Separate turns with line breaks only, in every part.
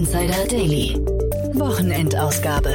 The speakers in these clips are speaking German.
Insider Daily. Wochenendausgabe.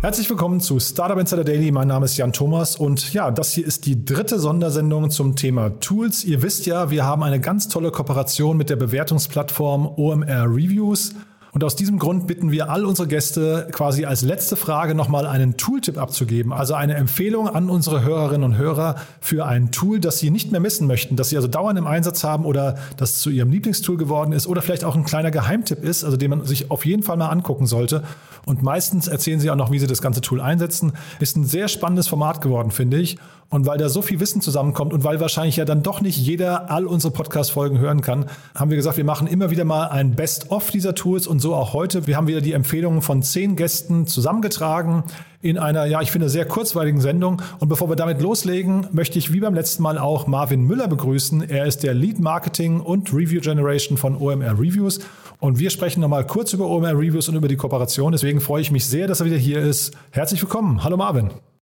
Herzlich willkommen zu Startup Insider Daily. Mein Name ist Jan Thomas und ja, das hier ist die dritte Sondersendung zum Thema Tools. Ihr wisst ja, wir haben eine ganz tolle Kooperation mit der Bewertungsplattform OMR Reviews. Und aus diesem Grund bitten wir all unsere Gäste quasi als letzte Frage nochmal einen Tooltip abzugeben. Also eine Empfehlung an unsere Hörerinnen und Hörer für ein Tool, das sie nicht mehr missen möchten, das sie also dauernd im Einsatz haben oder das zu ihrem Lieblingstool geworden ist oder vielleicht auch ein kleiner Geheimtipp ist, also den man sich auf jeden Fall mal angucken sollte. Und meistens erzählen sie auch noch, wie sie das ganze Tool einsetzen. Ist ein sehr spannendes Format geworden, finde ich. Und weil da so viel Wissen zusammenkommt und weil wahrscheinlich ja dann doch nicht jeder all unsere Podcast-Folgen hören kann, haben wir gesagt, wir machen immer wieder mal ein Best-of dieser Tools und so auch heute. Wir haben wieder die Empfehlungen von zehn Gästen zusammengetragen in einer, ja, ich finde, sehr kurzweiligen Sendung. Und bevor wir damit loslegen, möchte ich wie beim letzten Mal auch Marvin Müller begrüßen. Er ist der Lead Marketing und Review Generation von OMR Reviews. Und wir sprechen nochmal kurz über OMR Reviews und über die Kooperation. Deswegen freue ich mich sehr, dass er wieder hier ist. Herzlich willkommen. Hallo Marvin.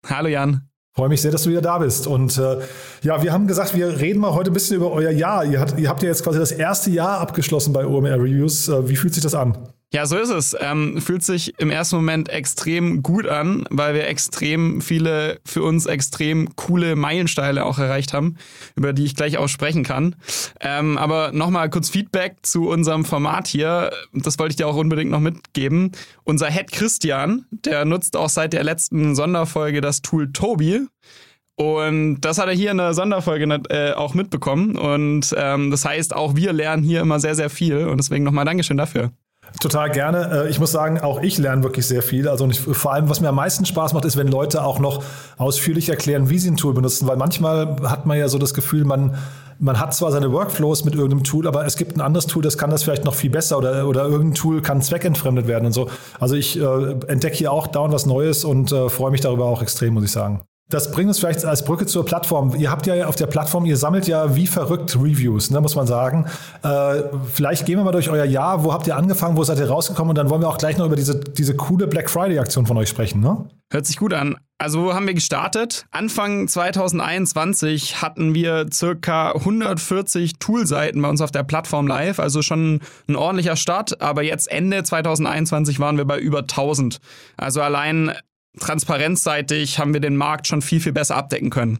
Hallo Jan.
Freue mich sehr, dass du wieder da bist. Und äh, ja, wir haben gesagt, wir reden mal heute ein bisschen über euer Jahr. Ihr, hat, ihr habt ja jetzt quasi das erste Jahr abgeschlossen bei OMR Reviews. Äh, wie fühlt sich das an?
Ja, so ist es. Ähm, fühlt sich im ersten Moment extrem gut an, weil wir extrem viele für uns extrem coole Meilensteine auch erreicht haben, über die ich gleich auch sprechen kann. Ähm, aber nochmal kurz Feedback zu unserem Format hier. Das wollte ich dir auch unbedingt noch mitgeben. Unser Head Christian, der nutzt auch seit der letzten Sonderfolge das Tool Tobi. Und das hat er hier in der Sonderfolge äh, auch mitbekommen. Und ähm, das heißt, auch wir lernen hier immer sehr, sehr viel. Und deswegen nochmal Dankeschön dafür.
Total gerne. Äh, ich muss sagen, auch ich lerne wirklich sehr viel. Also ich, vor allem, was mir am meisten Spaß macht, ist, wenn Leute auch noch ausführlich erklären, wie sie ein Tool benutzen. Weil manchmal hat man ja so das Gefühl, man, man hat zwar seine Workflows mit irgendeinem Tool, aber es gibt ein anderes Tool, das kann das vielleicht noch viel besser oder, oder irgendein Tool kann zweckentfremdet werden und so. Also ich äh, entdecke hier auch dauernd was Neues und äh, freue mich darüber auch extrem, muss ich sagen. Das bringt uns vielleicht als Brücke zur Plattform. Ihr habt ja auf der Plattform, ihr sammelt ja wie verrückt Reviews, ne, muss man sagen. Äh, vielleicht gehen wir mal durch euer Jahr. Wo habt ihr angefangen? Wo seid ihr rausgekommen? Und dann wollen wir auch gleich noch über diese, diese coole Black Friday-Aktion von euch sprechen. Ne?
Hört sich gut an. Also wo haben wir gestartet? Anfang 2021 hatten wir circa 140 Toolseiten bei uns auf der Plattform live, also schon ein ordentlicher Start. Aber jetzt Ende 2021 waren wir bei über 1000. Also allein transparenzseitig haben wir den Markt schon viel, viel besser abdecken können.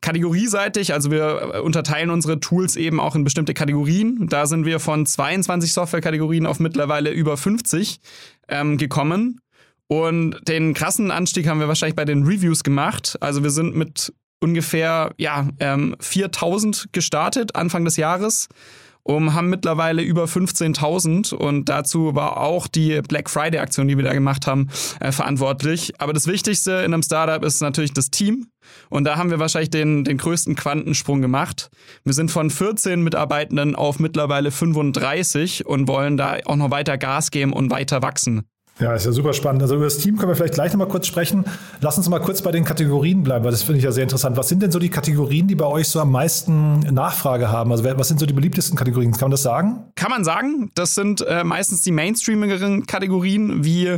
Kategorieseitig, also wir unterteilen unsere Tools eben auch in bestimmte Kategorien. Da sind wir von 22 Softwarekategorien auf mittlerweile über 50 ähm, gekommen. Und den krassen Anstieg haben wir wahrscheinlich bei den Reviews gemacht. Also wir sind mit ungefähr ja, ähm, 4000 gestartet Anfang des Jahres und haben mittlerweile über 15.000 und dazu war auch die Black Friday Aktion, die wir da gemacht haben, äh, verantwortlich. Aber das Wichtigste in einem Startup ist natürlich das Team. Und da haben wir wahrscheinlich den, den größten Quantensprung gemacht. Wir sind von 14 Mitarbeitenden auf mittlerweile 35 und wollen da auch noch weiter Gas geben und weiter wachsen.
Ja, ist ja super spannend. Also über das Team können wir vielleicht gleich nochmal kurz sprechen. Lass uns mal kurz bei den Kategorien bleiben, weil das finde ich ja sehr interessant. Was sind denn so die Kategorien, die bei euch so am meisten Nachfrage haben? Also was sind so die beliebtesten Kategorien? Kann man das sagen?
Kann man sagen. Das sind äh, meistens die mainstreamigeren Kategorien wie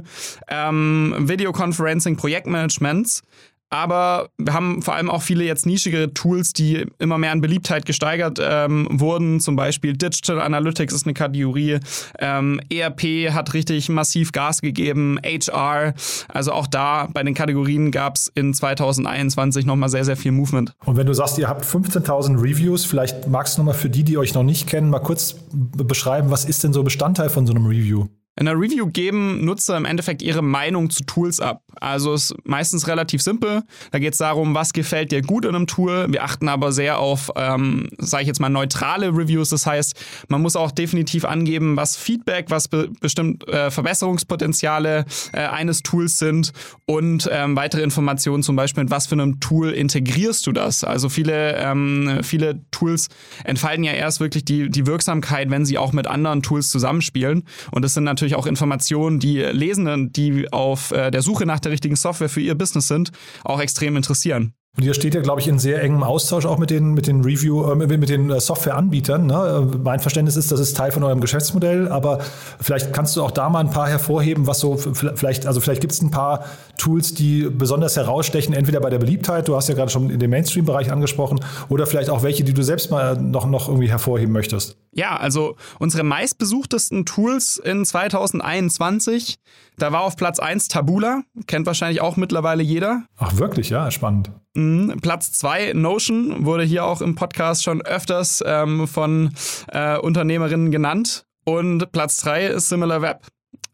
ähm, Videoconferencing, Projektmanagements. Aber wir haben vor allem auch viele jetzt nischigere Tools, die immer mehr an Beliebtheit gesteigert ähm, wurden. Zum Beispiel Digital Analytics ist eine Kategorie. Ähm, ERP hat richtig massiv Gas gegeben. HR. Also auch da bei den Kategorien gab es in 2021 nochmal sehr, sehr viel Movement.
Und wenn du sagst, ihr habt 15.000 Reviews, vielleicht magst du nochmal für die, die euch noch nicht kennen, mal kurz beschreiben, was ist denn so Bestandteil von so einem Review?
In einer Review geben Nutzer im Endeffekt ihre Meinung zu Tools ab. Also ist meistens relativ simpel. Da geht es darum, was gefällt dir gut in einem Tool. Wir achten aber sehr auf, ähm, sage ich jetzt mal, neutrale Reviews. Das heißt, man muss auch definitiv angeben, was Feedback, was be bestimmt äh, Verbesserungspotenziale äh, eines Tools sind und ähm, weitere Informationen, zum Beispiel mit was für einem Tool integrierst du das. Also viele, ähm, viele Tools entfalten ja erst wirklich die, die Wirksamkeit, wenn sie auch mit anderen Tools zusammenspielen. Und das sind natürlich natürlich auch Informationen, die Lesenden, die auf äh, der Suche nach der richtigen Software für ihr Business sind, auch extrem interessieren.
Und ihr steht ja, glaube ich, in sehr engem Austausch auch mit den, mit den Review, äh, mit den äh, Softwareanbietern. Ne? Äh, mein Verständnis ist, das ist Teil von eurem Geschäftsmodell, aber vielleicht kannst du auch da mal ein paar hervorheben, was so vielleicht, also vielleicht gibt es ein paar Tools, die besonders herausstechen, entweder bei der Beliebtheit, du hast ja gerade schon in dem Mainstream-Bereich angesprochen, oder vielleicht auch welche, die du selbst mal noch, noch irgendwie hervorheben möchtest.
Ja, also unsere meistbesuchtesten Tools in 2021, da war auf Platz 1 Tabula, kennt wahrscheinlich auch mittlerweile jeder.
Ach wirklich, ja, spannend.
Mhm. Platz 2 Notion wurde hier auch im Podcast schon öfters ähm, von äh, Unternehmerinnen genannt. Und Platz 3 ist SimilarWeb.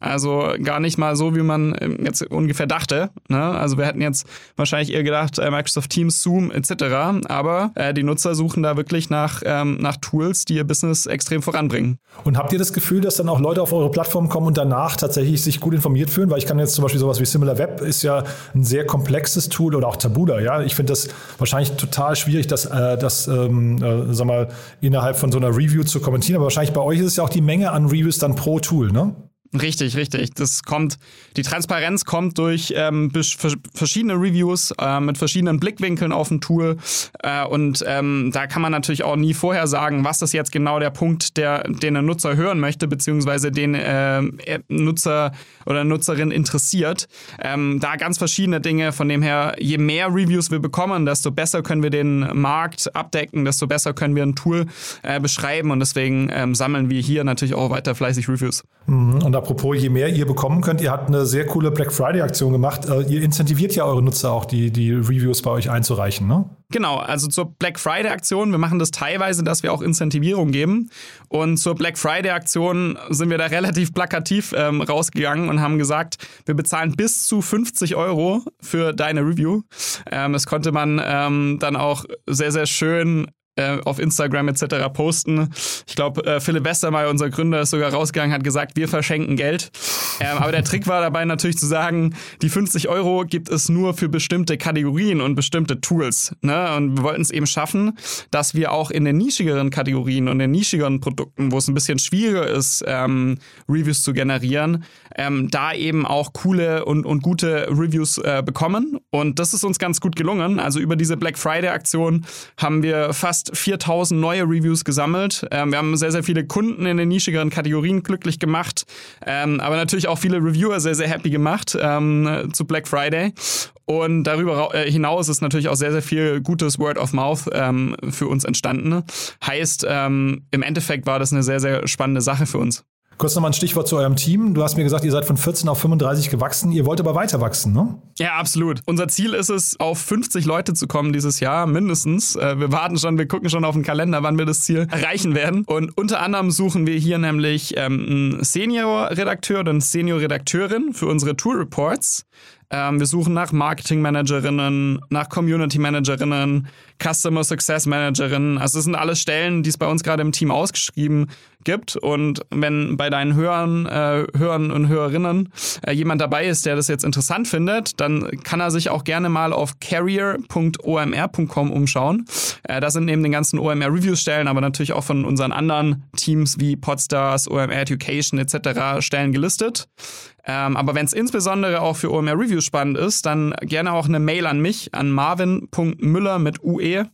Also gar nicht mal so, wie man ähm, jetzt ungefähr dachte. Ne? Also wir hätten jetzt wahrscheinlich eher gedacht, äh, Microsoft Teams, Zoom etc. Aber äh, die Nutzer suchen da wirklich nach, ähm, nach Tools, die ihr Business extrem voranbringen.
Und habt ihr das Gefühl, dass dann auch Leute auf eure Plattform kommen und danach tatsächlich sich gut informiert fühlen? Weil ich kann jetzt zum Beispiel sowas wie SimilarWeb ist ja ein sehr komplexes Tool oder auch Tabula. Ja, ich finde das wahrscheinlich total schwierig, das, äh, das ähm, äh, sag mal, innerhalb von so einer Review zu kommentieren. Aber wahrscheinlich bei euch ist es ja auch die Menge an Reviews dann pro Tool, ne?
Richtig, richtig. Das kommt, die Transparenz kommt durch ähm, verschiedene Reviews äh, mit verschiedenen Blickwinkeln auf ein Tool. Äh, und ähm, da kann man natürlich auch nie vorher sagen, was ist jetzt genau der Punkt, der, den ein Nutzer hören möchte, beziehungsweise den äh, Nutzer oder Nutzerin interessiert. Ähm, da ganz verschiedene Dinge. Von dem her, je mehr Reviews wir bekommen, desto besser können wir den Markt abdecken, desto besser können wir ein Tool äh, beschreiben. Und deswegen ähm, sammeln wir hier natürlich auch weiter fleißig Reviews.
Mhm. Und apropos, je mehr ihr bekommen könnt, ihr habt eine sehr coole Black Friday-Aktion gemacht. Äh, ihr incentiviert ja eure Nutzer auch, die, die Reviews bei euch einzureichen, ne?
Genau, also zur Black Friday-Aktion, wir machen das teilweise, dass wir auch Incentivierung geben. Und zur Black Friday-Aktion sind wir da relativ plakativ ähm, rausgegangen und haben gesagt, wir bezahlen bis zu 50 Euro für deine Review. Ähm, das konnte man ähm, dann auch sehr, sehr schön äh, auf Instagram etc. posten. Ich glaube, äh, Philipp Westermeier, unser Gründer, ist sogar rausgegangen, hat gesagt, wir verschenken Geld. Ähm, aber der Trick war dabei natürlich zu sagen, die 50 Euro gibt es nur für bestimmte Kategorien und bestimmte Tools. Ne? Und wir wollten es eben schaffen, dass wir auch in den nischigeren Kategorien und den nischigeren Produkten, wo es ein bisschen schwieriger ist, ähm, Reviews zu generieren, ähm, da eben auch coole und, und gute Reviews äh, bekommen. Und das ist uns ganz gut gelungen. Also über diese Black Friday-Aktion haben wir fast 4000 neue Reviews gesammelt. Ähm, wir haben sehr, sehr viele Kunden in den nischigeren Kategorien glücklich gemacht, ähm, aber natürlich auch viele Reviewer sehr, sehr happy gemacht ähm, zu Black Friday. Und darüber äh, hinaus ist natürlich auch sehr, sehr viel gutes Word of Mouth ähm, für uns entstanden. Heißt, ähm, im Endeffekt war das eine sehr, sehr spannende Sache für uns.
Kurz nochmal ein Stichwort zu eurem Team. Du hast mir gesagt, ihr seid von 14 auf 35 gewachsen. Ihr wollt aber weiter wachsen, ne?
Ja, absolut. Unser Ziel ist es, auf 50 Leute zu kommen dieses Jahr, mindestens. Äh, wir warten schon, wir gucken schon auf den Kalender, wann wir das Ziel erreichen werden. Und unter anderem suchen wir hier nämlich ähm, einen Senior-Redakteur oder eine Senior-Redakteurin für unsere Tour-Reports. Ähm, wir suchen nach Marketing-Managerinnen, nach Community-Managerinnen, Customer Success Managerinnen. Also das sind alles Stellen, die es bei uns gerade im Team ausgeschrieben gibt. Und wenn bei deinen Hörern, äh, Hörern und Hörerinnen äh, jemand dabei ist, der das jetzt interessant findet, dann kann er sich auch gerne mal auf carrier.omr.com umschauen. Äh, da sind neben den ganzen OMR Reviews Stellen, aber natürlich auch von unseren anderen Teams wie Podstars, OMR Education etc. Stellen gelistet. Ähm, aber wenn es insbesondere auch für OMR Reviews spannend ist, dann gerne auch eine Mail an mich, an marvin.müller mit ue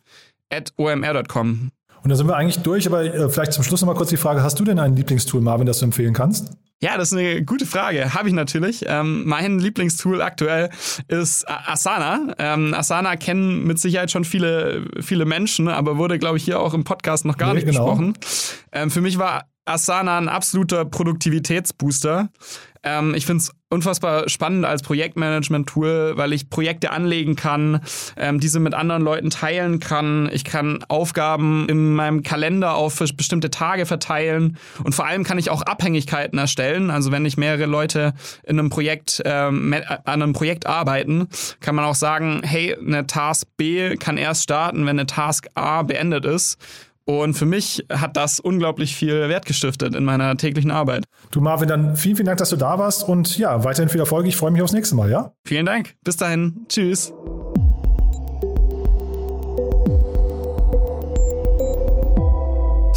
at omr.com.
Und da sind wir eigentlich durch, aber äh, vielleicht zum Schluss noch mal kurz die Frage, hast du denn ein Lieblingstool, Marvin, das du empfehlen kannst?
Ja, das ist eine gute Frage. Habe ich natürlich. Ähm, mein Lieblingstool aktuell ist Asana. Ähm, Asana kennen mit Sicherheit schon viele, viele Menschen, aber wurde, glaube ich, hier auch im Podcast noch gar nee, nicht genau. besprochen. Ähm, für mich war Asana ein absoluter Produktivitätsbooster. Ähm, ich finde es unfassbar spannend als Projektmanagement-Tool, weil ich Projekte anlegen kann, ähm, diese mit anderen Leuten teilen kann. Ich kann Aufgaben in meinem Kalender auf bestimmte Tage verteilen und vor allem kann ich auch Abhängigkeiten erstellen. Also wenn ich mehrere Leute in einem Projekt ähm, an einem Projekt arbeiten, kann man auch sagen, hey, eine Task B kann erst starten, wenn eine Task A beendet ist. Und für mich hat das unglaublich viel Wert gestiftet in meiner täglichen Arbeit.
Du Marvin, dann vielen, vielen Dank, dass du da warst und ja, weiterhin viel Erfolg. Ich freue mich aufs nächste Mal, ja?
Vielen Dank. Bis dahin. Tschüss.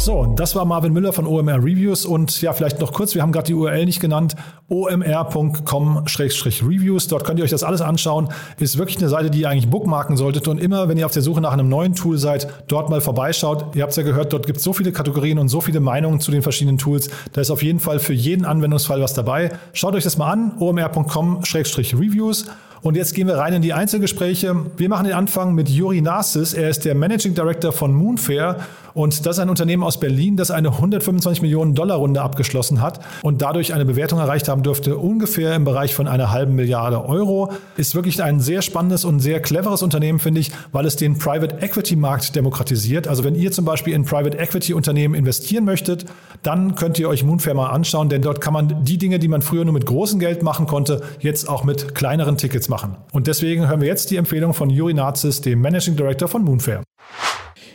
So, das war Marvin Müller von OMR Reviews und ja, vielleicht noch kurz, wir haben gerade die URL nicht genannt, omr.com-reviews. Dort könnt ihr euch das alles anschauen. Ist wirklich eine Seite, die ihr eigentlich bookmarken solltet und immer, wenn ihr auf der Suche nach einem neuen Tool seid, dort mal vorbeischaut. Ihr habt es ja gehört, dort gibt es so viele Kategorien und so viele Meinungen zu den verschiedenen Tools. Da ist auf jeden Fall für jeden Anwendungsfall was dabei. Schaut euch das mal an, omr.com-reviews. Und jetzt gehen wir rein in die Einzelgespräche. Wir machen den Anfang mit Juri Narcis. Er ist der Managing Director von Moonfair. Und das ist ein Unternehmen aus Berlin, das eine 125 Millionen Dollar Runde abgeschlossen hat und dadurch eine Bewertung erreicht haben dürfte, ungefähr im Bereich von einer halben Milliarde Euro. Ist wirklich ein sehr spannendes und sehr cleveres Unternehmen, finde ich, weil es den Private Equity Markt demokratisiert. Also wenn ihr zum Beispiel in Private Equity Unternehmen investieren möchtet, dann könnt ihr euch Moonfair mal anschauen, denn dort kann man die Dinge, die man früher nur mit großem Geld machen konnte, jetzt auch mit kleineren Tickets machen. Und deswegen hören wir jetzt die Empfehlung von Juri Nazis, dem Managing Director von Moonfair.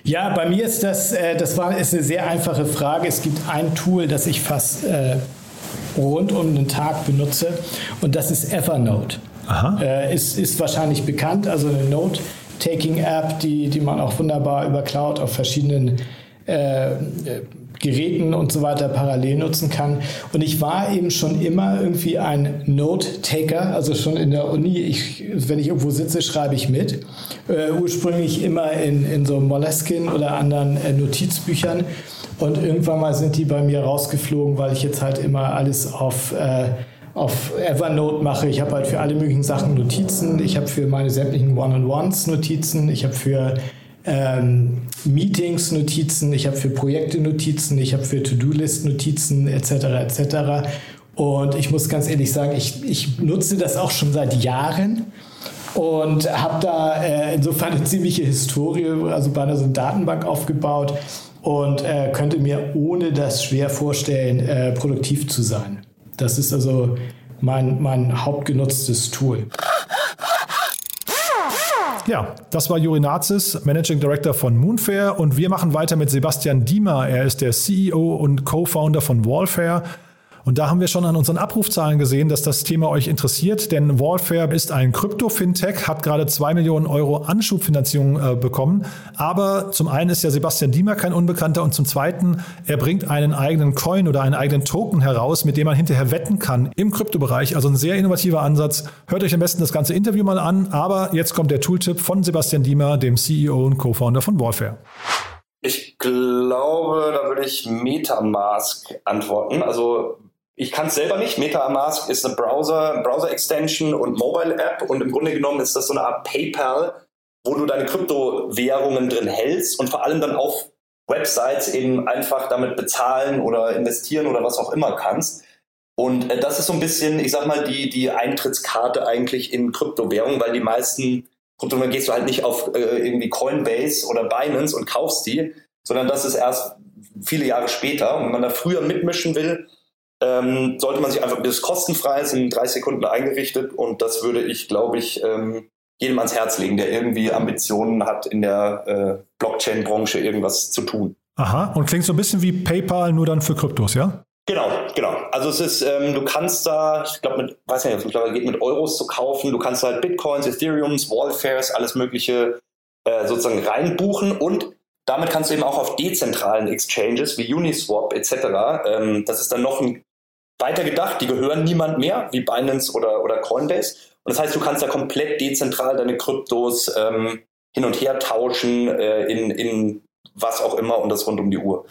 Ja, bei mir ist das, äh, das war, ist eine sehr einfache Frage. Es gibt ein Tool, das ich fast äh, rund um den Tag benutze und das ist Evernote. Aha. Äh, ist, ist wahrscheinlich bekannt, also eine Note-Taking-App, die, die man auch wunderbar über Cloud auf verschiedenen äh, Geräten und so weiter parallel nutzen kann. Und ich war eben schon immer irgendwie ein Note-Taker, also schon in der Uni, ich, wenn ich irgendwo sitze, schreibe ich mit. Äh, ursprünglich immer in, in so Moleskine oder anderen äh, Notizbüchern. Und irgendwann mal sind die bei mir rausgeflogen, weil ich jetzt halt immer alles auf, äh, auf Evernote mache. Ich habe halt für alle möglichen Sachen Notizen. Ich habe für meine sämtlichen One-on-Ones Notizen. Ich habe für ähm, Meetings Notizen, ich habe für Projekte Notizen, ich habe für To-Do-List Notizen etc. etc. Und ich muss ganz ehrlich sagen, ich, ich nutze das auch schon seit Jahren und habe da äh, insofern eine ziemliche Historie, also bei einer so Datenbank aufgebaut und äh, könnte mir ohne das schwer vorstellen, äh, produktiv zu sein. Das ist also mein, mein hauptgenutztes Tool.
Ja, das war Juri Nazis, Managing Director von Moonfair und wir machen weiter mit Sebastian Diemer. Er ist der CEO und Co-Founder von Wallfair. Und da haben wir schon an unseren Abrufzahlen gesehen, dass das Thema euch interessiert, denn Wallfair ist ein Krypto-Fintech, hat gerade zwei Millionen Euro Anschubfinanzierung äh, bekommen. Aber zum einen ist ja Sebastian Diemer kein Unbekannter und zum zweiten, er bringt einen eigenen Coin oder einen eigenen Token heraus, mit dem man hinterher wetten kann im Kryptobereich. Also ein sehr innovativer Ansatz. Hört euch am besten das ganze Interview mal an. Aber jetzt kommt der Tooltip von Sebastian Diemer, dem CEO und Co-Founder von Wallfair.
Ich glaube, da würde ich Metamask antworten. Also ich kann es selber nicht. MetaMask ist eine Browser, Browser-Extension und Mobile-App und im Grunde genommen ist das so eine Art PayPal, wo du deine Kryptowährungen drin hältst und vor allem dann auf Websites eben einfach damit bezahlen oder investieren oder was auch immer kannst. Und äh, das ist so ein bisschen, ich sag mal, die, die Eintrittskarte eigentlich in Kryptowährungen, weil die meisten Kryptowährungen gehst du halt nicht auf äh, irgendwie Coinbase oder Binance und kaufst die, sondern das ist erst viele Jahre später. Und wenn man da früher mitmischen will, ähm, sollte man sich einfach, das ist kostenfrei, sind drei Sekunden eingerichtet und das würde ich, glaube ich, ähm, jedem ans Herz legen, der irgendwie Ambitionen hat, in der äh, Blockchain-Branche irgendwas zu tun.
Aha, und klingt so ein bisschen wie PayPal, nur dann für Kryptos, ja?
Genau, genau. Also es ist, ähm, du kannst da, ich glaube mit, weiß nicht, ich glaube, geht mit Euros zu kaufen, du kannst halt Bitcoins, Ethereums, Wallfares, alles mögliche äh, sozusagen reinbuchen und damit kannst du eben auch auf dezentralen Exchanges wie Uniswap etc. Ähm, das ist dann noch ein weiter gedacht, die gehören niemand mehr, wie Binance oder, oder Coinbase. Und das heißt, du kannst da komplett dezentral deine Kryptos ähm, hin und her tauschen äh, in, in was auch immer und das rund um die Uhr.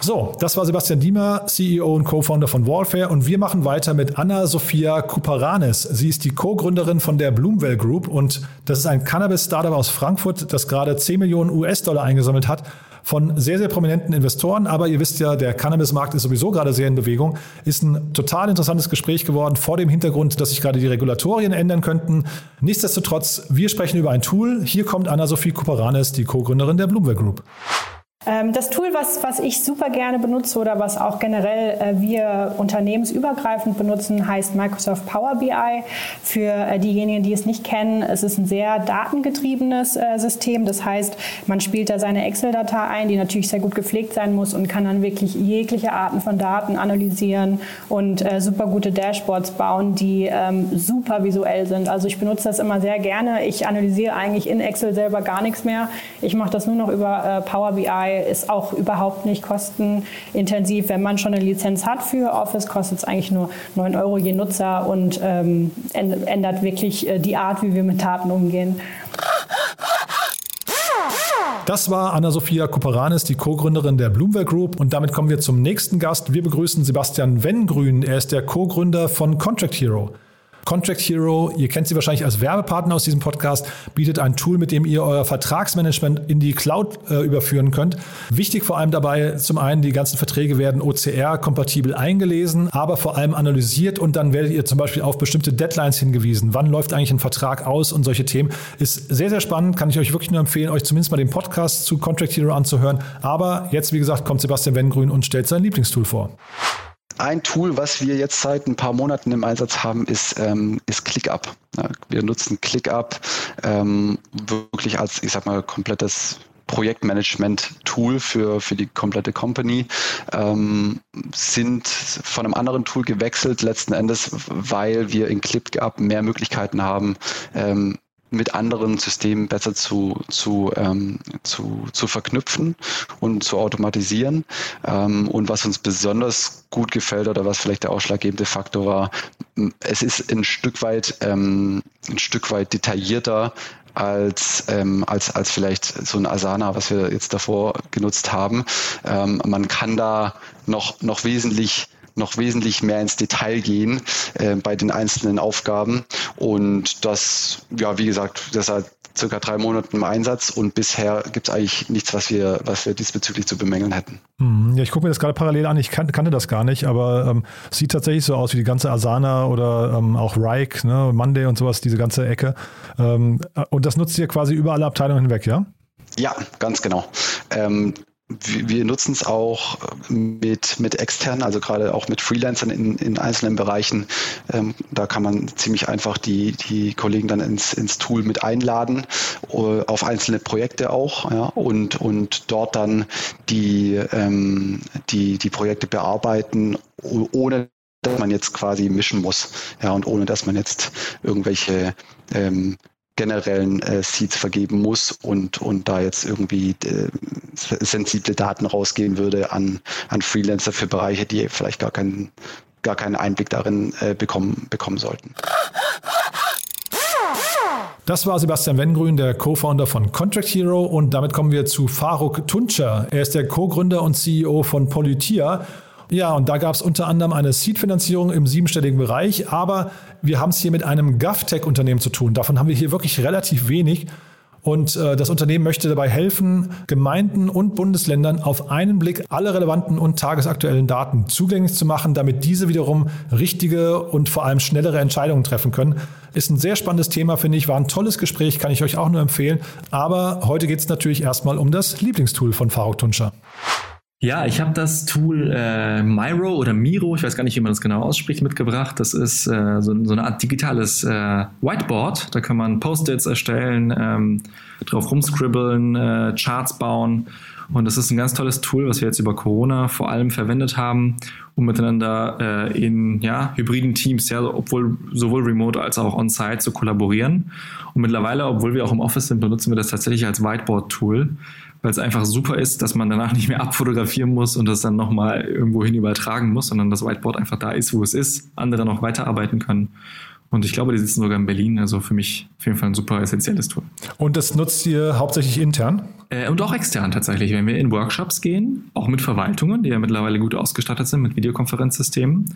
So, das war Sebastian Diemer, CEO und Co-Founder von Warfare und wir machen weiter mit Anna-Sophia Kuparanes. Sie ist die Co-Gründerin von der Bloomwell Group und das ist ein Cannabis-Startup aus Frankfurt, das gerade 10 Millionen US-Dollar eingesammelt hat von sehr, sehr prominenten Investoren. Aber ihr wisst ja, der Cannabis-Markt ist sowieso gerade sehr in Bewegung. Ist ein total interessantes Gespräch geworden vor dem Hintergrund, dass sich gerade die Regulatorien ändern könnten. Nichtsdestotrotz, wir sprechen über ein Tool. Hier kommt Anna-Sophie Kuparanes, die Co-Gründerin der Bloomberg Group.
Ähm, das Tool, was, was ich super gerne benutze oder was auch generell äh, wir unternehmensübergreifend benutzen, heißt Microsoft Power BI. Für äh, diejenigen, die es nicht kennen, es ist ein sehr datengetriebenes äh, System. Das heißt, man spielt da seine Excel-Datei ein, die natürlich sehr gut gepflegt sein muss und kann dann wirklich jegliche Arten von Daten analysieren und super gute Dashboards bauen, die ähm, super visuell sind. Also ich benutze das immer sehr gerne. Ich analysiere eigentlich in Excel selber gar nichts mehr. Ich mache das nur noch über Power BI ist auch überhaupt nicht kostenintensiv. Wenn man schon eine Lizenz hat für Office, kostet es eigentlich nur 9 Euro je Nutzer und ähm, ändert wirklich äh, die Art, wie wir mit Daten umgehen.
Das war Anna-Sophia Kuperanis, die Co-Gründerin der Bloomberg Group. Und damit kommen wir zum nächsten Gast. Wir begrüßen Sebastian Wengrün. Er ist der Co-Gründer von Contract Hero. Contract Hero, ihr kennt sie wahrscheinlich als Werbepartner aus diesem Podcast, bietet ein Tool, mit dem ihr euer Vertragsmanagement in die Cloud äh, überführen könnt. Wichtig vor allem dabei, zum einen, die ganzen Verträge werden OCR-kompatibel eingelesen, aber vor allem analysiert und dann werdet ihr zum Beispiel auf bestimmte Deadlines hingewiesen. Wann läuft eigentlich ein Vertrag aus und solche Themen. Ist sehr, sehr spannend, kann ich euch wirklich nur empfehlen, euch zumindest mal den Podcast zu Contract Hero anzuhören. Aber jetzt, wie gesagt, kommt Sebastian Wengrün und stellt sein Lieblingstool vor.
Ein Tool, was wir jetzt seit ein paar Monaten im Einsatz haben, ist, ähm, ist ClickUp. wir nutzen ClickUp ähm, wirklich als, ich sag mal, komplettes Projektmanagement-Tool für, für die komplette Company, ähm, sind von einem anderen Tool gewechselt, letzten Endes, weil wir in ClickUp mehr Möglichkeiten haben, ähm, mit anderen Systemen besser zu, zu, ähm, zu, zu verknüpfen und zu automatisieren. Ähm, und was uns besonders gut gefällt oder was vielleicht der ausschlaggebende Faktor war, es ist ein Stück weit, ähm, ein Stück weit detaillierter als, ähm, als, als vielleicht so ein Asana, was wir jetzt davor genutzt haben. Ähm, man kann da noch, noch wesentlich noch wesentlich mehr ins Detail gehen äh, bei den einzelnen Aufgaben. Und das, ja, wie gesagt, das hat circa drei Monaten im Einsatz und bisher gibt es eigentlich nichts, was wir, was wir diesbezüglich zu bemängeln hätten.
Hm, ja, ich gucke mir das gerade parallel an. Ich kan kannte das gar nicht, aber ähm, sieht tatsächlich so aus wie die ganze Asana oder ähm, auch Rike, ne, Monday und sowas, diese ganze Ecke. Ähm, und das nutzt ihr quasi über alle Abteilungen hinweg, ja?
Ja, ganz genau. Ähm, wir nutzen es auch mit, mit externen, also gerade auch mit Freelancern in, in einzelnen Bereichen. Ähm, da kann man ziemlich einfach die, die Kollegen dann ins, ins Tool mit einladen, uh, auf einzelne Projekte auch, ja, und, und dort dann die, ähm, die, die Projekte bearbeiten, ohne dass man jetzt quasi mischen muss, ja, und ohne dass man jetzt irgendwelche ähm, generellen äh, Seeds vergeben muss und, und da jetzt irgendwie äh, sensible Daten rausgehen würde an, an Freelancer für Bereiche, die vielleicht gar keinen, gar keinen Einblick darin äh, bekommen, bekommen sollten.
Das war Sebastian Wengrün, der Co-Founder von Contract Hero und damit kommen wir zu Faruk Tuncer. Er ist der Co-Gründer und CEO von Polytia ja, und da gab es unter anderem eine Seed-Finanzierung im siebenstelligen Bereich, aber wir haben es hier mit einem GovTech-Unternehmen zu tun. Davon haben wir hier wirklich relativ wenig. Und äh, das Unternehmen möchte dabei helfen, Gemeinden und Bundesländern auf einen Blick alle relevanten und tagesaktuellen Daten zugänglich zu machen, damit diese wiederum richtige und vor allem schnellere Entscheidungen treffen können. Ist ein sehr spannendes Thema, finde ich. War ein tolles Gespräch, kann ich euch auch nur empfehlen. Aber heute geht es natürlich erstmal um das Lieblingstool von Faruk Tunscher.
Ja, ich habe das Tool äh, Miro oder Miro, ich weiß gar nicht, wie man das genau ausspricht, mitgebracht. Das ist äh, so, so, eine Art digitales äh, Whiteboard. Da kann man Post-its erstellen, ähm, drauf rumscribbeln, äh, Charts bauen. Und das ist ein ganz tolles Tool, was wir jetzt über Corona vor allem verwendet haben, um miteinander äh, in ja, hybriden Teams, ja, obwohl sowohl remote als auch on-site zu kollaborieren. Und mittlerweile, obwohl wir auch im Office sind, benutzen wir das tatsächlich als Whiteboard-Tool weil es einfach super ist, dass man danach nicht mehr abfotografieren muss und das dann nochmal irgendwo hin übertragen muss, sondern das Whiteboard einfach da ist, wo es ist, andere noch weiterarbeiten können. Und ich glaube, die sitzen sogar in Berlin. Also für mich auf jeden Fall ein super essentielles Tool.
Und das nutzt ihr hauptsächlich intern?
Äh, und auch extern tatsächlich. Wenn wir in Workshops gehen, auch mit Verwaltungen, die ja mittlerweile gut ausgestattet sind mit Videokonferenzsystemen,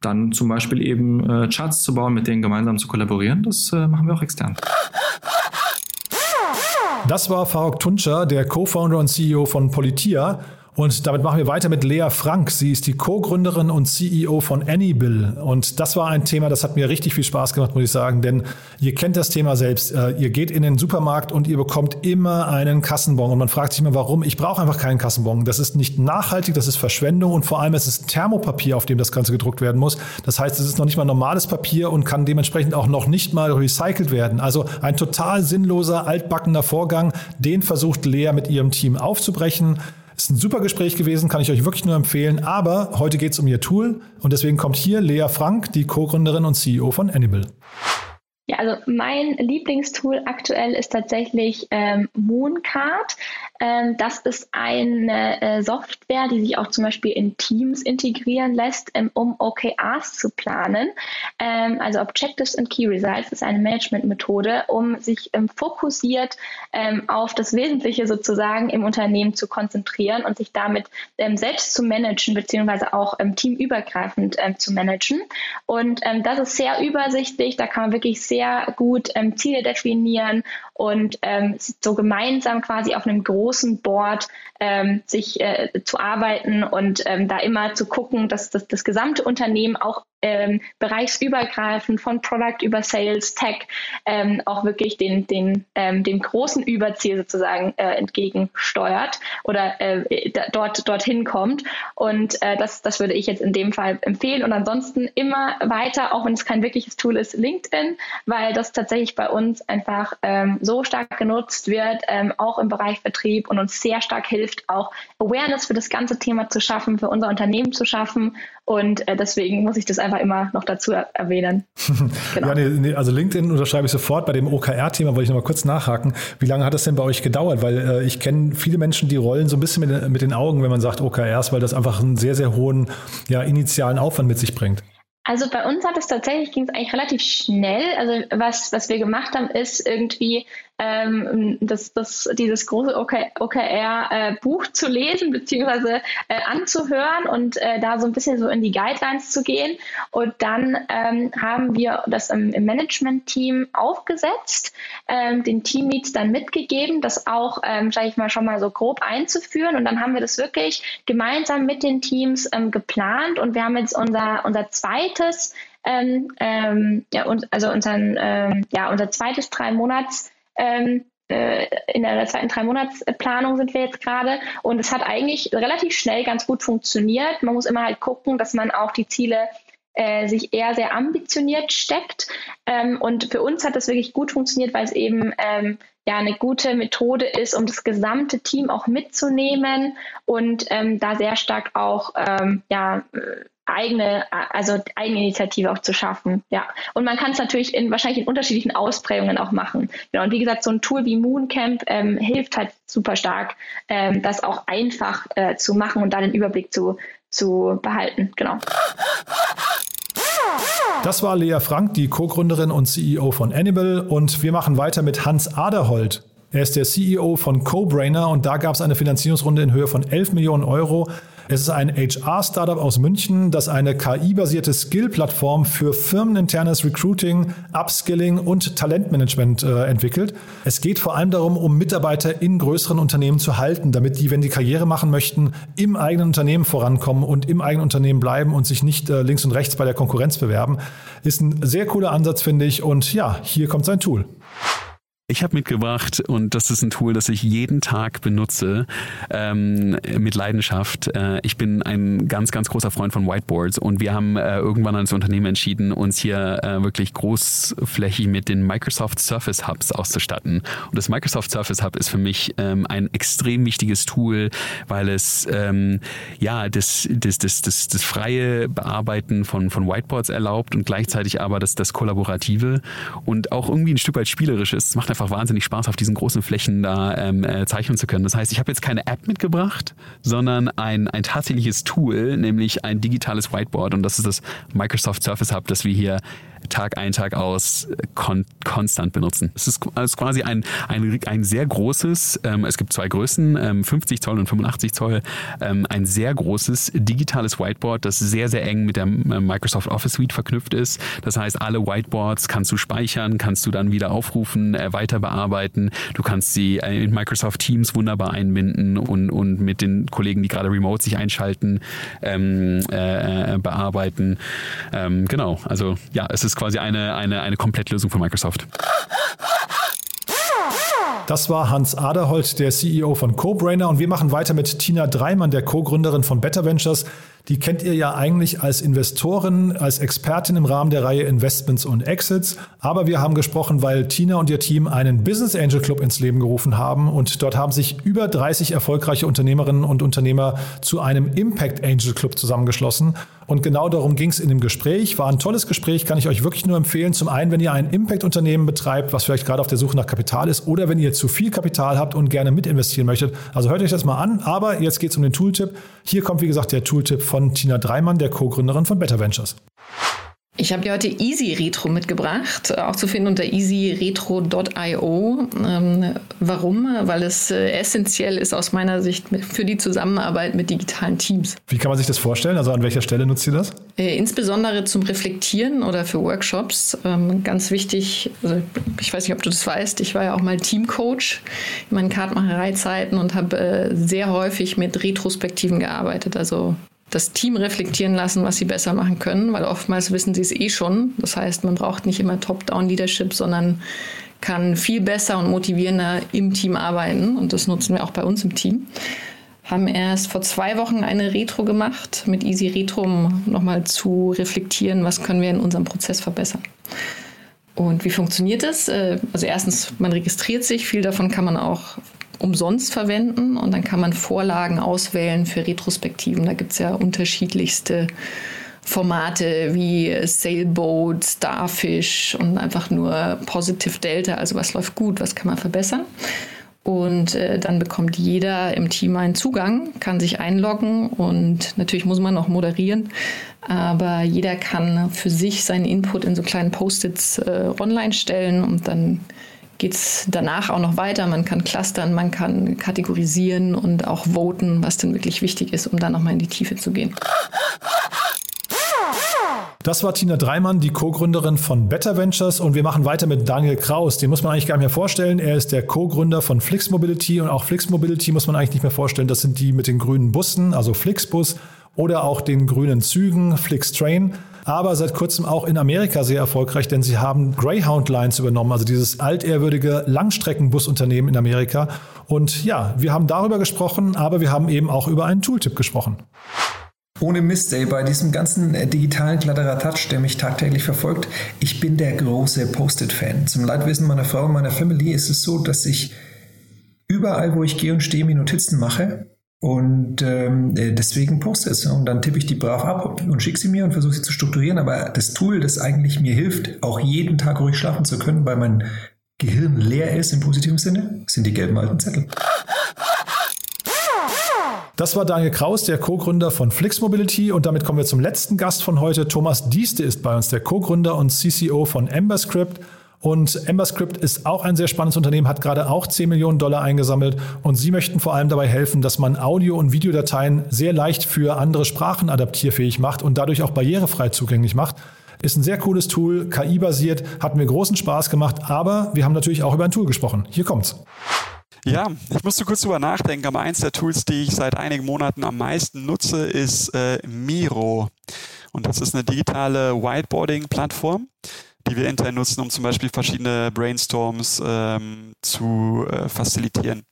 dann zum Beispiel eben äh, Charts zu bauen, mit denen gemeinsam zu kollaborieren, das äh, machen wir auch extern.
Das war Faruk Tuncer, der Co-Founder und CEO von Politia. Und damit machen wir weiter mit Lea Frank. Sie ist die Co-Gründerin und CEO von Anybill. Und das war ein Thema, das hat mir richtig viel Spaß gemacht, muss ich sagen. Denn ihr kennt das Thema selbst. Äh, ihr geht in den Supermarkt und ihr bekommt immer einen Kassenbon. Und man fragt sich immer, warum? Ich brauche einfach keinen Kassenbon. Das ist nicht nachhaltig, das ist Verschwendung. Und vor allem es ist Thermopapier, auf dem das Ganze gedruckt werden muss. Das heißt, es ist noch nicht mal normales Papier und kann dementsprechend auch noch nicht mal recycelt werden. Also ein total sinnloser, altbackener Vorgang. Den versucht Lea mit ihrem Team aufzubrechen. Ist ein super Gespräch gewesen, kann ich euch wirklich nur empfehlen. Aber heute geht es um ihr Tool und deswegen kommt hier Lea Frank, die Co-Gründerin und CEO von Animal.
Ja, also mein Lieblingstool aktuell ist tatsächlich ähm, Mooncard. Ähm, das ist eine äh, Software, die sich auch zum Beispiel in Teams integrieren lässt, ähm, um OKRs zu planen. Ähm, also Objectives and Key Results ist eine Managementmethode, um sich fokussiert auf das Wesentliche sozusagen im Unternehmen zu konzentrieren und sich damit selbst zu managen, beziehungsweise auch teamübergreifend zu managen. Und das ist sehr übersichtlich, da kann man wirklich sehr gut Ziele definieren und ähm, so gemeinsam quasi auf einem großen Board ähm, sich äh, zu arbeiten und ähm, da immer zu gucken, dass, dass das gesamte Unternehmen auch ähm, bereichsübergreifend von Product über Sales, Tech ähm, auch wirklich den, den, ähm, dem großen Überziel sozusagen äh, entgegensteuert oder äh, dort dorthin kommt. Und äh, das, das würde ich jetzt in dem Fall empfehlen. Und ansonsten immer weiter, auch wenn es kein wirkliches Tool ist, LinkedIn, weil das tatsächlich bei uns einfach ähm, so stark genutzt wird, ähm, auch im Bereich Vertrieb und uns sehr stark hilft, auch Awareness für das ganze Thema zu schaffen, für unser Unternehmen zu schaffen. Und äh, deswegen muss ich das einfach immer noch dazu erwähnen.
Genau. ja, nee, nee, also LinkedIn unterschreibe ich sofort. Bei dem OKR-Thema wollte ich noch mal kurz nachhaken. Wie lange hat das denn bei euch gedauert? Weil äh, ich kenne viele Menschen, die rollen so ein bisschen mit, mit den Augen, wenn man sagt OKRs, weil das einfach einen sehr, sehr hohen ja, initialen Aufwand mit sich bringt.
Also bei uns hat es tatsächlich, ging es eigentlich relativ schnell. Also was, was wir gemacht haben, ist irgendwie ähm, das, das, dieses große OKR-Buch äh, zu lesen beziehungsweise äh, anzuhören und äh, da so ein bisschen so in die Guidelines zu gehen. Und dann ähm, haben wir das im, im Management-Team aufgesetzt, ähm, den Teamleads dann mitgegeben, das auch, ähm, sage ich mal, schon mal so grob einzuführen. Und dann haben wir das wirklich gemeinsam mit den Teams ähm, geplant und wir haben jetzt unser, unser zweites ähm, ähm, ja, und, also unseren, ähm, ja, unser zweites drei Monats ähm, äh, in der zweiten Drei-Monats-Planung sind wir jetzt gerade. Und es hat eigentlich relativ schnell ganz gut funktioniert. Man muss immer halt gucken, dass man auch die Ziele äh, sich eher sehr ambitioniert steckt. Ähm, und für uns hat das wirklich gut funktioniert, weil es eben ähm, ja eine gute Methode ist, um das gesamte Team auch mitzunehmen und ähm, da sehr stark auch ähm, ja eigene, also Eigeninitiative auch zu schaffen. Ja. Und man kann es natürlich in wahrscheinlich in unterschiedlichen Ausprägungen auch machen. Genau. Und wie gesagt, so ein Tool wie Mooncamp ähm, hilft halt super stark, ähm, das auch einfach äh, zu machen und da den Überblick zu, zu behalten. Genau.
Das war Lea Frank, die Co-Gründerin und CEO von Animal. Und wir machen weiter mit Hans Aderhold. Er ist der CEO von CoBrainer und da gab es eine Finanzierungsrunde in Höhe von 11 Millionen Euro. Es ist ein HR-Startup aus München, das eine KI-basierte Skill-Plattform für firmeninternes Recruiting, Upskilling und Talentmanagement äh, entwickelt. Es geht vor allem darum, um Mitarbeiter in größeren Unternehmen zu halten, damit die, wenn die Karriere machen möchten, im eigenen Unternehmen vorankommen und im eigenen Unternehmen bleiben und sich nicht äh, links und rechts bei der Konkurrenz bewerben. Ist ein sehr cooler Ansatz, finde ich. Und ja, hier kommt sein Tool.
Ich habe mitgebracht und das ist ein Tool, das ich jeden Tag benutze ähm, mit Leidenschaft. Äh, ich bin ein ganz, ganz großer Freund von Whiteboards und wir haben äh, irgendwann als Unternehmen entschieden, uns hier äh, wirklich großflächig mit den Microsoft Surface Hubs auszustatten. Und das Microsoft Surface Hub ist für mich ähm, ein extrem wichtiges Tool, weil es ähm, ja das, das, das, das, das freie Bearbeiten von, von Whiteboards erlaubt und gleichzeitig aber das, das Kollaborative und auch irgendwie ein Stück weit spielerisch ist. Es macht einfach einfach wahnsinnig Spaß, auf diesen großen Flächen da ähm, äh, zeichnen zu können. Das heißt, ich habe jetzt keine App mitgebracht, sondern ein, ein tatsächliches Tool, nämlich ein digitales Whiteboard und das ist das Microsoft Surface Hub, das wir hier Tag ein, Tag aus kon konstant benutzen. Es ist, quasi ein, ein, ein sehr großes, ähm, es gibt zwei Größen, ähm, 50 Zoll und 85 Zoll, ähm, ein sehr großes digitales Whiteboard, das sehr, sehr eng mit der äh, Microsoft Office Suite verknüpft ist. Das heißt, alle Whiteboards kannst du speichern, kannst du dann wieder aufrufen, äh, weiter bearbeiten. Du kannst sie in Microsoft Teams wunderbar einbinden und, und mit den Kollegen, die gerade remote sich einschalten, ähm, äh, bearbeiten. Ähm, genau, also ja, es ist ist quasi eine, eine, eine Komplettlösung von Microsoft.
Das war Hans Aderholt, der CEO von CoBrainer. Und wir machen weiter mit Tina Dreimann, der Co-Gründerin von Better Ventures. Die kennt ihr ja eigentlich als Investorin, als Expertin im Rahmen der Reihe Investments und Exits. Aber wir haben gesprochen, weil Tina und ihr Team einen Business Angel Club ins Leben gerufen haben. Und dort haben sich über 30 erfolgreiche Unternehmerinnen und Unternehmer zu einem Impact Angel Club zusammengeschlossen. Und genau darum ging es in dem Gespräch. War ein tolles Gespräch, kann ich euch wirklich nur empfehlen. Zum einen, wenn ihr ein Impact-Unternehmen betreibt, was vielleicht gerade auf der Suche nach Kapital ist, oder wenn ihr zu viel Kapital habt und gerne mitinvestieren möchtet. Also hört euch das mal an. Aber jetzt geht es um den Tooltip. Hier kommt, wie gesagt, der Tooltip von Tina Dreimann, der Co-Gründerin von Better Ventures.
Ich habe dir heute Easy Retro mitgebracht, auch zu finden unter easyretro.io. Ähm, warum? Weil es äh, essentiell ist aus meiner Sicht für die Zusammenarbeit mit digitalen Teams.
Wie kann man sich das vorstellen? Also an welcher Stelle nutzt ihr das?
Äh, insbesondere zum Reflektieren oder für Workshops. Ähm, ganz wichtig, also ich weiß nicht, ob du das weißt, ich war ja auch mal Teamcoach in meinen Kartmachereizeiten und habe äh, sehr häufig mit Retrospektiven gearbeitet. Also das Team reflektieren lassen, was sie besser machen können, weil oftmals wissen sie es eh schon. Das heißt, man braucht nicht immer Top-Down-Leadership, sondern kann viel besser und motivierender im Team arbeiten. Und das nutzen wir auch bei uns im Team. Haben erst vor zwei Wochen eine Retro gemacht mit Easy Retro, um nochmal zu reflektieren, was können wir in unserem Prozess verbessern. Und wie funktioniert das? Äh, also erstens, man registriert sich, viel davon kann man auch umsonst verwenden und dann kann man Vorlagen auswählen für Retrospektiven. Da gibt es ja unterschiedlichste Formate wie Sailboat, Starfish und einfach nur Positive Delta, also was läuft gut, was kann man verbessern. Und äh, dann bekommt jeder im Team einen Zugang, kann sich einloggen und natürlich muss man auch moderieren, aber jeder kann für sich seinen Input in so kleinen Post-its äh, online stellen und dann geht es danach auch noch weiter. Man kann clustern, man kann kategorisieren und auch voten, was denn wirklich wichtig ist, um dann nochmal in die Tiefe zu gehen.
Das war Tina Dreimann, die Co-Gründerin von Better Ventures und wir machen weiter mit Daniel Kraus. Den muss man eigentlich gar nicht mehr vorstellen. Er ist der Co-Gründer von Flix Mobility und auch Flix Mobility muss man eigentlich nicht mehr vorstellen. Das sind die mit den grünen Bussen, also Flixbus oder auch den grünen Zügen, Flix Train aber seit kurzem auch in Amerika sehr erfolgreich, denn sie haben Greyhound Lines übernommen, also dieses altehrwürdige Langstreckenbusunternehmen in Amerika. Und ja, wir haben darüber gesprochen, aber wir haben eben auch über einen Tooltip gesprochen.
Ohne Mist, ey, bei diesem ganzen äh, digitalen Kladderadatsch, der mich tagtäglich verfolgt, ich bin der große Post-it-Fan. Zum Leidwissen meiner Frau und meiner Family ist es so, dass ich überall, wo ich gehe und stehe, mir Notizen mache und ähm, äh, deswegen poste es. Und dann tippe ich die brav ab und schicke sie mir und versuche sie zu strukturieren. Aber das Tool, das eigentlich mir hilft, auch jeden Tag ruhig schlafen zu können, weil mein Gehirn leer ist im positiven Sinne, sind die gelben alten Zettel.
Das war Daniel Kraus, der Co-Gründer von Flix Mobility. Und damit kommen wir zum letzten Gast von heute. Thomas Dieste ist bei uns, der Co-Gründer und CCO von EmberScript. Und EmberScript ist auch ein sehr spannendes Unternehmen, hat gerade auch 10 Millionen Dollar eingesammelt und sie möchten vor allem dabei helfen, dass man Audio- und Videodateien sehr leicht für andere Sprachen adaptierfähig macht und dadurch auch barrierefrei zugänglich macht. Ist ein sehr cooles Tool, KI-basiert, hat mir großen Spaß gemacht, aber wir haben natürlich auch über ein Tool gesprochen. Hier kommt's.
Ja, ich musste kurz drüber nachdenken, aber eins der Tools, die ich seit einigen Monaten am meisten nutze, ist äh, Miro. Und das ist eine digitale Whiteboarding-Plattform die wir intern nutzen, um zum Beispiel verschiedene Brainstorms ähm, zu äh, facilitieren.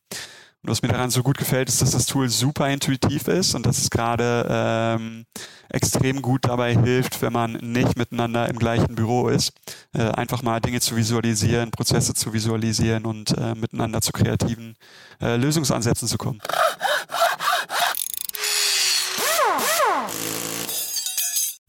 Und was mir daran so gut gefällt, ist, dass das Tool super intuitiv ist und dass es gerade ähm, extrem gut dabei hilft, wenn man nicht miteinander im gleichen Büro ist, äh, einfach mal Dinge zu visualisieren, Prozesse zu visualisieren und äh, miteinander zu kreativen äh, Lösungsansätzen zu kommen.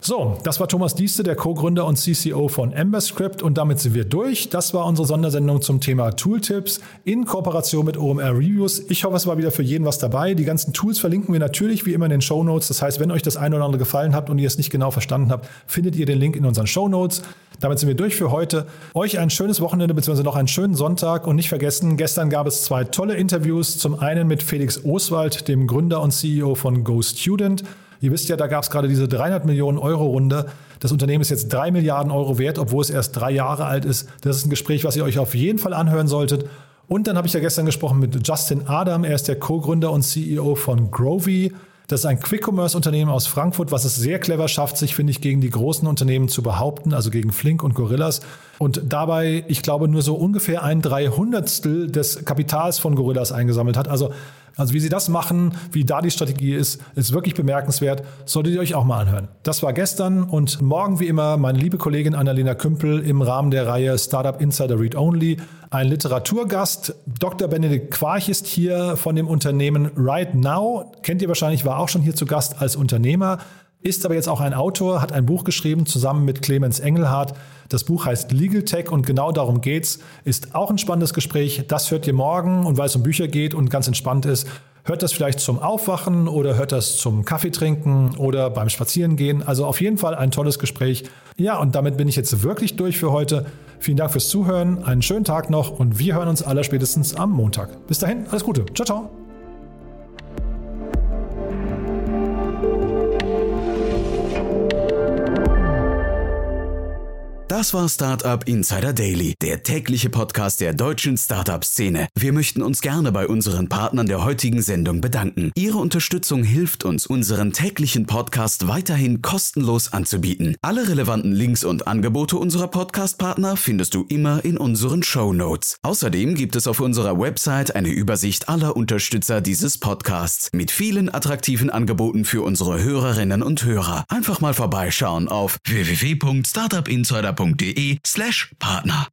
So, das war Thomas Dieste, der Co-Gründer und CCO von EmberScript und damit sind wir durch. Das war unsere Sondersendung zum Thema Tooltips in Kooperation mit OMR Reviews. Ich hoffe, es war wieder für jeden was dabei. Die ganzen Tools verlinken wir natürlich wie immer in den Show Notes. Das heißt, wenn euch das eine oder andere gefallen hat und ihr es nicht genau verstanden habt, findet ihr den Link in unseren Show Notes. Damit sind wir durch für heute. Euch ein schönes Wochenende bzw. noch einen schönen Sonntag und nicht vergessen, gestern gab es zwei tolle Interviews. Zum einen mit Felix Oswald, dem Gründer und CEO von GoStudent Ihr wisst ja, da gab es gerade diese 300 Millionen Euro Runde. Das Unternehmen ist jetzt 3 Milliarden Euro wert, obwohl es erst drei Jahre alt ist. Das ist ein Gespräch, was ihr euch auf jeden Fall anhören solltet. Und dann habe ich ja gestern gesprochen mit Justin Adam. Er ist der Co-Gründer und CEO von Grovy. Das ist ein Quick-Commerce-Unternehmen aus Frankfurt, was es sehr clever schafft, sich, finde ich, gegen die großen Unternehmen zu behaupten, also gegen Flink und Gorillas. Und dabei, ich glaube, nur so ungefähr ein Dreihundertstel des Kapitals von Gorillas eingesammelt hat. Also also wie sie das machen, wie da die Strategie ist, ist wirklich bemerkenswert. Solltet ihr euch auch mal anhören. Das war gestern und morgen wie immer meine liebe Kollegin Annalena Kümpel im Rahmen der Reihe Startup Insider Read Only. Ein Literaturgast. Dr. Benedikt Quarch ist hier von dem Unternehmen Right Now. Kennt ihr wahrscheinlich, war auch schon hier zu Gast als Unternehmer ist aber jetzt auch ein Autor, hat ein Buch geschrieben zusammen mit Clemens Engelhardt. Das Buch heißt Legal Tech und genau darum geht's. Ist auch ein spannendes Gespräch. Das hört ihr morgen und weil es um Bücher geht und ganz entspannt ist, hört das vielleicht zum Aufwachen oder hört das zum Kaffee trinken oder beim Spazierengehen. Also auf jeden Fall ein tolles Gespräch. Ja, und damit bin ich jetzt wirklich durch für heute. Vielen Dank fürs Zuhören, einen schönen Tag noch und wir hören uns aller spätestens am Montag. Bis dahin, alles Gute. Ciao, ciao.
Das war Startup Insider Daily, der tägliche Podcast der deutschen Startup-Szene. Wir möchten uns gerne bei unseren Partnern der heutigen Sendung bedanken. Ihre Unterstützung hilft uns, unseren täglichen Podcast weiterhin kostenlos anzubieten. Alle relevanten Links und Angebote unserer Podcast-Partner findest du immer in unseren Show Notes. Außerdem gibt es auf unserer Website eine Übersicht aller Unterstützer dieses Podcasts mit vielen attraktiven Angeboten für unsere Hörerinnen und Hörer. Einfach mal vorbeischauen auf www.startupinsider.de slash Partner.